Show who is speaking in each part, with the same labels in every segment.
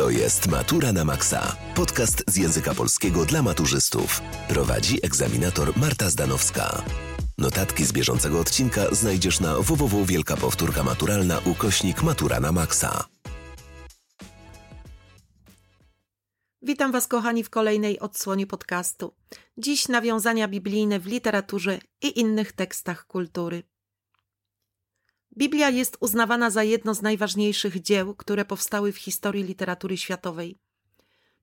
Speaker 1: To jest Matura na Maxa. Podcast z języka polskiego dla maturzystów. Prowadzi egzaminator Marta Zdanowska. Notatki z bieżącego odcinka znajdziesz na www Wielka Powtórka Maturalna ukośnik Matura na Maxa.
Speaker 2: Witam Was, kochani, w kolejnej odsłonie podcastu. Dziś nawiązania biblijne w literaturze i innych tekstach kultury. Biblia jest uznawana za jedno z najważniejszych dzieł, które powstały w historii literatury światowej.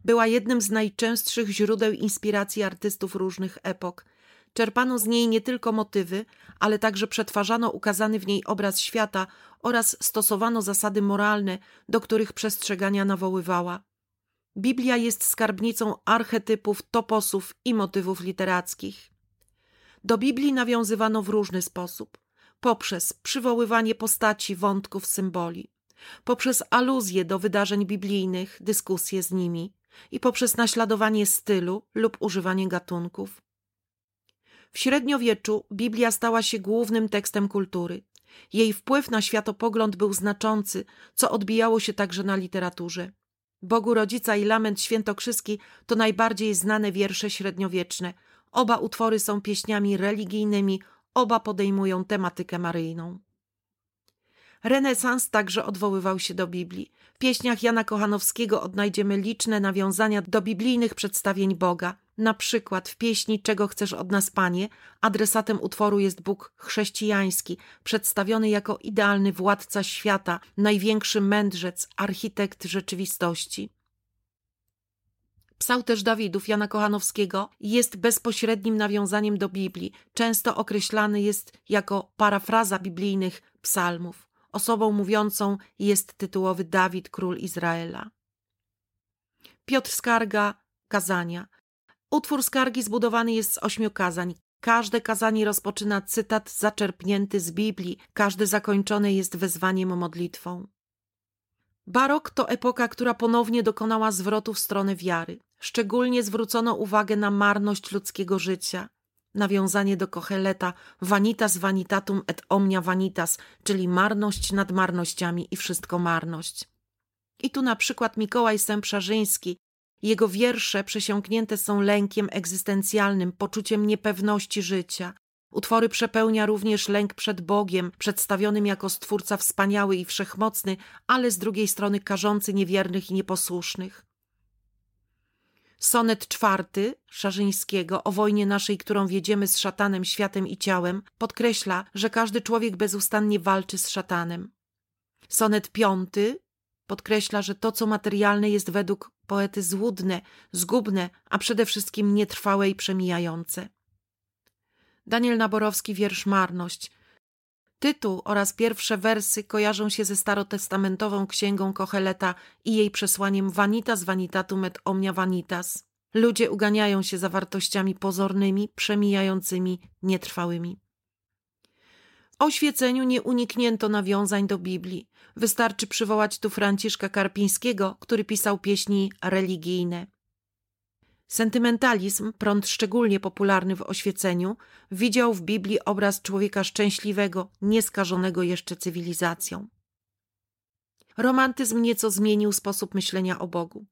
Speaker 2: Była jednym z najczęstszych źródeł inspiracji artystów różnych epok. Czerpano z niej nie tylko motywy, ale także przetwarzano ukazany w niej obraz świata oraz stosowano zasady moralne, do których przestrzegania nawoływała. Biblia jest skarbnicą archetypów, toposów i motywów literackich. Do Biblii nawiązywano w różny sposób poprzez przywoływanie postaci, wątków, symboli, poprzez aluzje do wydarzeń biblijnych, dyskusje z nimi i poprzez naśladowanie stylu lub używanie gatunków. W średniowieczu Biblia stała się głównym tekstem kultury. Jej wpływ na światopogląd był znaczący, co odbijało się także na literaturze. Bogu Rodzica i Lament Świętokrzyski to najbardziej znane wiersze średniowieczne. Oba utwory są pieśniami religijnymi Oba podejmują tematykę maryjną. Renesans także odwoływał się do Biblii. W pieśniach Jana Kochanowskiego odnajdziemy liczne nawiązania do biblijnych przedstawień Boga. Na przykład w pieśni Czego chcesz od nas, Panie, adresatem utworu jest Bóg chrześcijański, przedstawiony jako idealny władca świata, największy mędrzec, architekt rzeczywistości. Psał też Dawidów Jana Kochanowskiego jest bezpośrednim nawiązaniem do Biblii. Często określany jest jako parafraza biblijnych psalmów. Osobą mówiącą jest tytułowy Dawid, król Izraela. Piotr Skarga, kazania. Utwór skargi zbudowany jest z ośmiu kazań. Każde kazanie rozpoczyna cytat zaczerpnięty z Biblii, każde zakończone jest wezwaniem modlitwą. Barok to epoka, która ponownie dokonała zwrotu w stronę wiary. Szczególnie zwrócono uwagę na marność ludzkiego życia. Nawiązanie do Kocheleta vanitas vanitatum et omnia vanitas, czyli marność nad marnościami i wszystko marność. I tu na przykład Mikołaj Sęprzarzyński. Jego wiersze przesiąknięte są lękiem egzystencjalnym, poczuciem niepewności życia. Utwory przepełnia również lęk przed Bogiem, przedstawionym jako stwórca wspaniały i wszechmocny, ale z drugiej strony karzący niewiernych i nieposłusznych. Sonet czwarty Szarzyńskiego o wojnie naszej, którą wiedziemy z szatanem, światem i ciałem, podkreśla, że każdy człowiek bezustannie walczy z szatanem. Sonet piąty podkreśla, że to, co materialne, jest według poety złudne, zgubne, a przede wszystkim nietrwałe i przemijające. Daniel Naborowski, wiersz Marność. Tytuł oraz pierwsze wersy kojarzą się ze starotestamentową księgą Kocheleta i jej przesłaniem Vanitas vanitatum et omnia vanitas. Ludzie uganiają się za wartościami pozornymi, przemijającymi, nietrwałymi. O oświeceniu nie uniknięto nawiązań do Biblii. Wystarczy przywołać tu Franciszka Karpińskiego, który pisał pieśni religijne. Sentymentalizm, prąd szczególnie popularny w oświeceniu, widział w Biblii obraz człowieka szczęśliwego, nieskażonego jeszcze cywilizacją. Romantyzm nieco zmienił sposób myślenia o Bogu.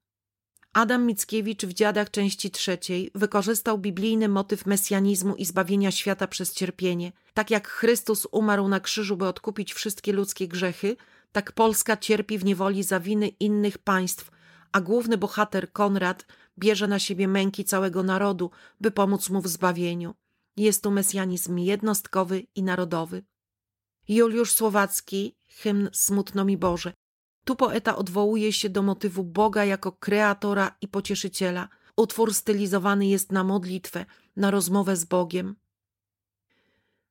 Speaker 2: Adam Mickiewicz w Dziadach części trzeciej wykorzystał biblijny motyw mesjanizmu i zbawienia świata przez cierpienie. Tak jak Chrystus umarł na krzyżu, by odkupić wszystkie ludzkie grzechy, tak Polska cierpi w niewoli za winy innych państw, a główny bohater Konrad bierze na siebie męki całego narodu, by pomóc mu w zbawieniu. Jest tu mesjanizm jednostkowy i narodowy. Juliusz Słowacki, hymn Smutno mi Boże. Tu poeta odwołuje się do motywu Boga jako kreatora i pocieszyciela. Utwór stylizowany jest na modlitwę, na rozmowę z Bogiem.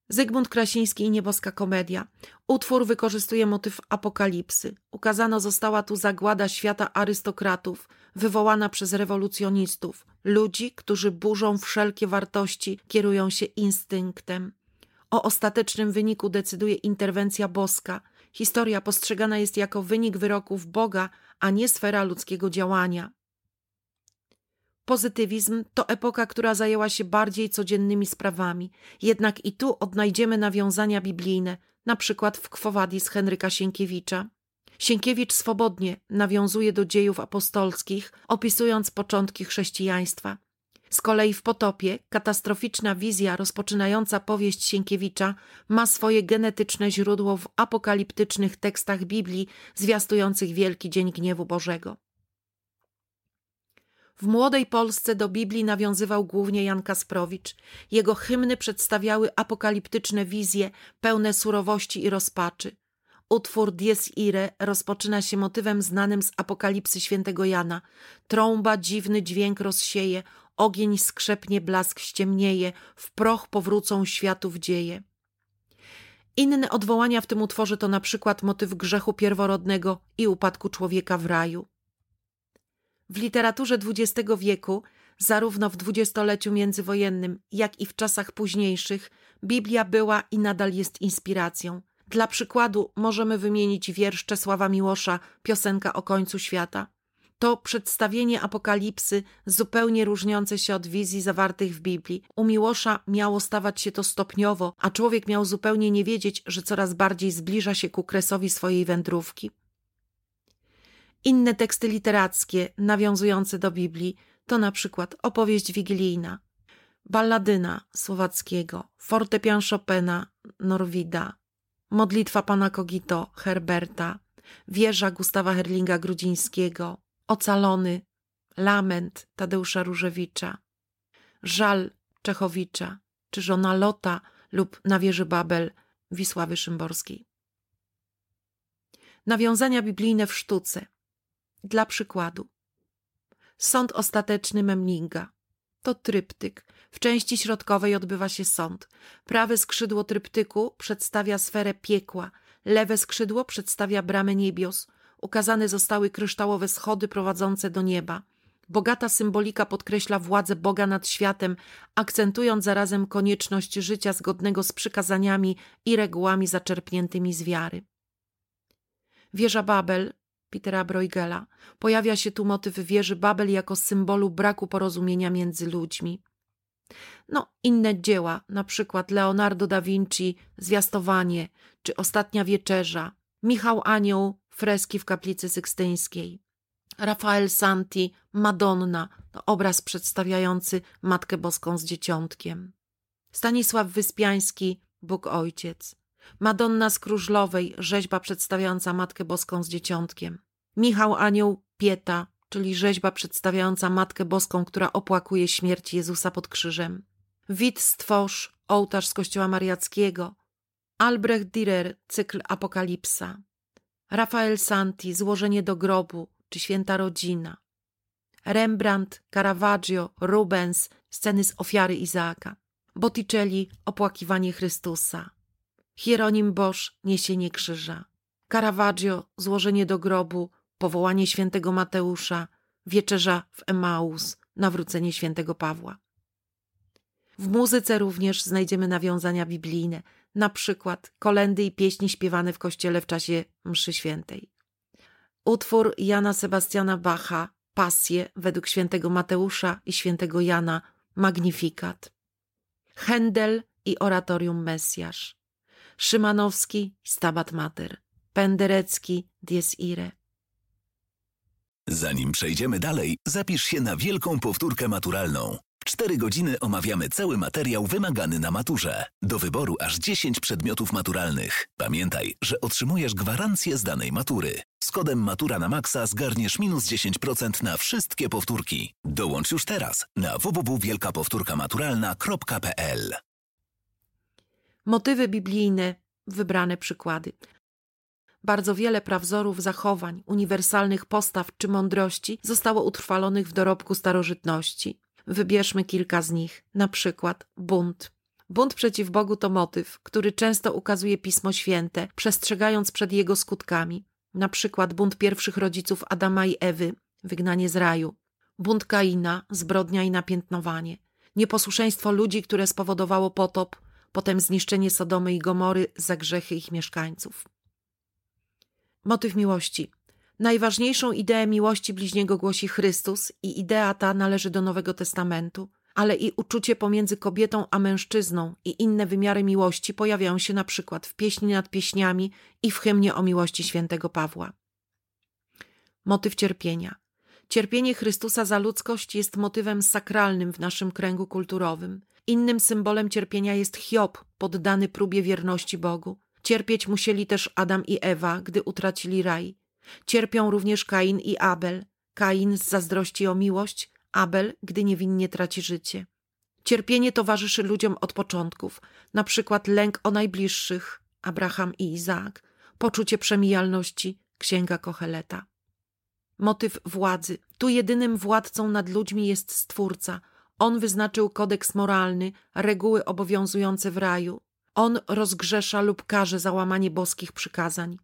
Speaker 2: Zygmunt Krasiński i Nieboska Komedia. Utwór wykorzystuje motyw apokalipsy. Ukazana została tu zagłada świata arystokratów, wywołana przez rewolucjonistów, ludzi, którzy burzą wszelkie wartości, kierują się instynktem. O ostatecznym wyniku decyduje interwencja boska. Historia postrzegana jest jako wynik wyroków Boga, a nie sfera ludzkiego działania. Pozytywizm to epoka, która zajęła się bardziej codziennymi sprawami, jednak i tu odnajdziemy nawiązania biblijne, na przykład w Kwowadis Henryka Sienkiewicza. Sienkiewicz swobodnie nawiązuje do dziejów apostolskich, opisując początki chrześcijaństwa. Z kolei w Potopie katastroficzna wizja rozpoczynająca powieść Sienkiewicza ma swoje genetyczne źródło w apokaliptycznych tekstach Biblii zwiastujących Wielki Dzień Gniewu Bożego. W młodej Polsce do Biblii nawiązywał głównie Jan Kasprowicz. Jego hymny przedstawiały apokaliptyczne wizje pełne surowości i rozpaczy. Utwór Dies Irae rozpoczyna się motywem znanym z apokalipsy świętego Jana. Trąba dziwny dźwięk rozsieje, ogień skrzepnie, blask ściemnieje, w proch powrócą światów dzieje. Inne odwołania w tym utworze to na przykład motyw grzechu pierworodnego i upadku człowieka w raju. W literaturze XX wieku, zarówno w dwudziestoleciu międzywojennym, jak i w czasach późniejszych, Biblia była i nadal jest inspiracją. Dla przykładu możemy wymienić wiersz Czesława Miłosza, piosenka o końcu świata. To przedstawienie apokalipsy zupełnie różniące się od wizji zawartych w Biblii. U Miłosza miało stawać się to stopniowo, a człowiek miał zupełnie nie wiedzieć, że coraz bardziej zbliża się ku kresowi swojej wędrówki. Inne teksty literackie nawiązujące do Biblii to na przykład opowieść wigilijna, balladyna Słowackiego, fortepian Chopina, Norwida, modlitwa pana Kogito, Herberta, wieża Gustawa Herlinga Grudzińskiego, ocalony, lament Tadeusza Różewicza, żal Czechowicza, czy żona Lota lub na wieży Babel Wisławy Szymborskiej. Nawiązania biblijne w sztuce – dla przykładu. Sąd ostateczny Memlinga. To tryptyk. W części środkowej odbywa się sąd. Prawe skrzydło tryptyku przedstawia sferę piekła, lewe skrzydło przedstawia bramę niebios. Ukazane zostały kryształowe schody prowadzące do nieba. Bogata symbolika podkreśla władzę Boga nad światem, akcentując zarazem konieczność życia zgodnego z przykazaniami i regułami zaczerpniętymi z wiary. Wieża Babel Petera Bruegela. Pojawia się tu motyw wieży Babel jako symbolu braku porozumienia między ludźmi. No, inne dzieła, na przykład Leonardo da Vinci, Zwiastowanie czy Ostatnia Wieczerza, Michał Anioł, freski w kaplicy sykstyńskiej, Rafael Santi, Madonna, obraz przedstawiający Matkę Boską z dzieciątkiem, Stanisław Wyspiański, Bóg Ojciec, Madonna z rzeźba przedstawiająca Matkę Boską z dzieciątkiem. Michał Anioł Pieta, czyli rzeźba przedstawiająca Matkę Boską, która opłakuje śmierć Jezusa pod krzyżem. Wit Stworz, ołtarz z kościoła mariackiego. Albrecht Dürer, cykl Apokalipsa. Rafael Santi, Złożenie do grobu, czy Święta Rodzina. Rembrandt, Caravaggio, Rubens, sceny z ofiary Izaaka. Botticelli, Opłakiwanie Chrystusa. Hieronim Bosch, Niesienie krzyża. Caravaggio, Złożenie do grobu, Powołanie świętego Mateusza, Wieczerza w Emaus, Nawrócenie świętego Pawła. W muzyce również znajdziemy nawiązania biblijne, na przykład kolendy i pieśni śpiewane w kościele w czasie mszy świętej. Utwór Jana Sebastiana Bacha, Pasje według świętego Mateusza i świętego Jana, Magnifikat. Händel i oratorium Mesjasz. Szymanowski, Stabat Mater. Penderecki, Dies Irae.
Speaker 1: Zanim przejdziemy dalej, zapisz się na wielką powtórkę maturalną. W 4 godziny omawiamy cały materiał wymagany na maturze. Do wyboru aż 10 przedmiotów maturalnych. Pamiętaj, że otrzymujesz gwarancję z danej matury. Z kodem Matura na Maxa zgarniesz minus 10% na wszystkie powtórki. Dołącz już teraz na www.wielkapowtórkamaturalna.pl
Speaker 2: Motywy biblijne, wybrane przykłady. Bardzo wiele prawzorów zachowań, uniwersalnych postaw czy mądrości zostało utrwalonych w dorobku starożytności. Wybierzmy kilka z nich, na przykład bunt. Bunt przeciw Bogu to motyw, który często ukazuje Pismo Święte, przestrzegając przed jego skutkami. Na przykład bunt pierwszych rodziców Adama i Ewy, wygnanie z raju. Bunt Kaina, zbrodnia i napiętnowanie. Nieposłuszeństwo ludzi, które spowodowało potop, potem zniszczenie Sodomy i Gomory za grzechy ich mieszkańców. Motyw miłości. Najważniejszą ideę miłości bliźniego głosi Chrystus i idea ta należy do Nowego Testamentu, ale i uczucie pomiędzy kobietą a mężczyzną i inne wymiary miłości pojawiają się na przykład w pieśni nad pieśniami i w hymnie o miłości świętego Pawła. Motyw cierpienia. Cierpienie Chrystusa za ludzkość jest motywem sakralnym w naszym kręgu kulturowym. Innym symbolem cierpienia jest Hiob, poddany próbie wierności Bogu. Cierpieć musieli też Adam i Ewa, gdy utracili raj. Cierpią również Kain i Abel. Kain z zazdrości o miłość, Abel, gdy niewinnie traci życie. Cierpienie towarzyszy ludziom od początków, na przykład lęk o najbliższych, Abraham i Izaak, poczucie przemijalności, Księga Kocheleta. Motyw władzy. Tu jedynym władcą nad ludźmi jest Stwórca. On wyznaczył kodeks moralny, reguły obowiązujące w raju. On rozgrzesza lub karze za łamanie boskich przykazań.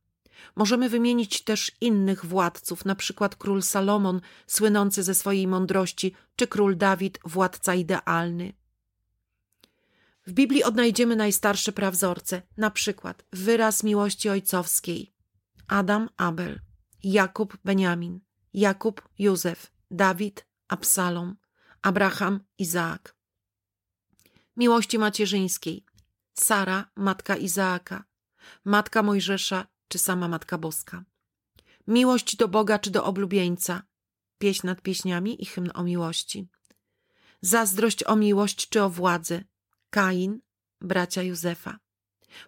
Speaker 2: Możemy wymienić też innych władców, na przykład król Salomon, słynący ze swojej mądrości, czy król Dawid, władca idealny. W Biblii odnajdziemy najstarsze prawzorce, na przykład wyraz miłości ojcowskiej. Adam, Abel, Jakub, Beniamin, Jakub, Józef, Dawid, Absalom, Abraham, Izaak. Miłości macierzyńskiej. Sara, matka Izaaka, matka Mojżesza czy sama Matka Boska. Miłość do Boga czy do oblubieńca. Pieśń nad pieśniami i hymn o miłości. Zazdrość o miłość czy o władzę. Kain, bracia Józefa.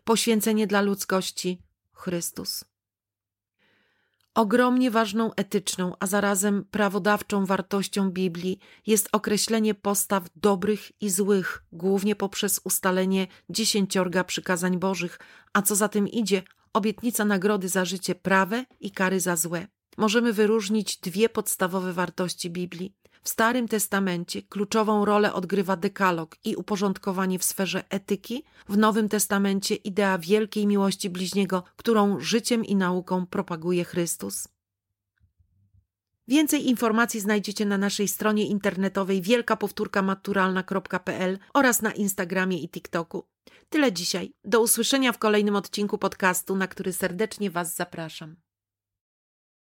Speaker 2: Poświęcenie dla ludzkości. Chrystus. Ogromnie ważną etyczną, a zarazem prawodawczą wartością Biblii jest określenie postaw dobrych i złych, głównie poprzez ustalenie dziesięciorga przykazań Bożych, a co za tym idzie, obietnica nagrody za życie prawe i kary za złe. Możemy wyróżnić dwie podstawowe wartości Biblii. W Starym Testamencie kluczową rolę odgrywa dekalog i uporządkowanie w sferze etyki, w Nowym Testamencie idea wielkiej miłości bliźniego, którą życiem i nauką propaguje Chrystus. Więcej informacji znajdziecie na naszej stronie internetowej wielkapowtórkamaturalna.pl oraz na Instagramie i TikToku. Tyle dzisiaj. Do usłyszenia w kolejnym odcinku podcastu, na który serdecznie Was zapraszam.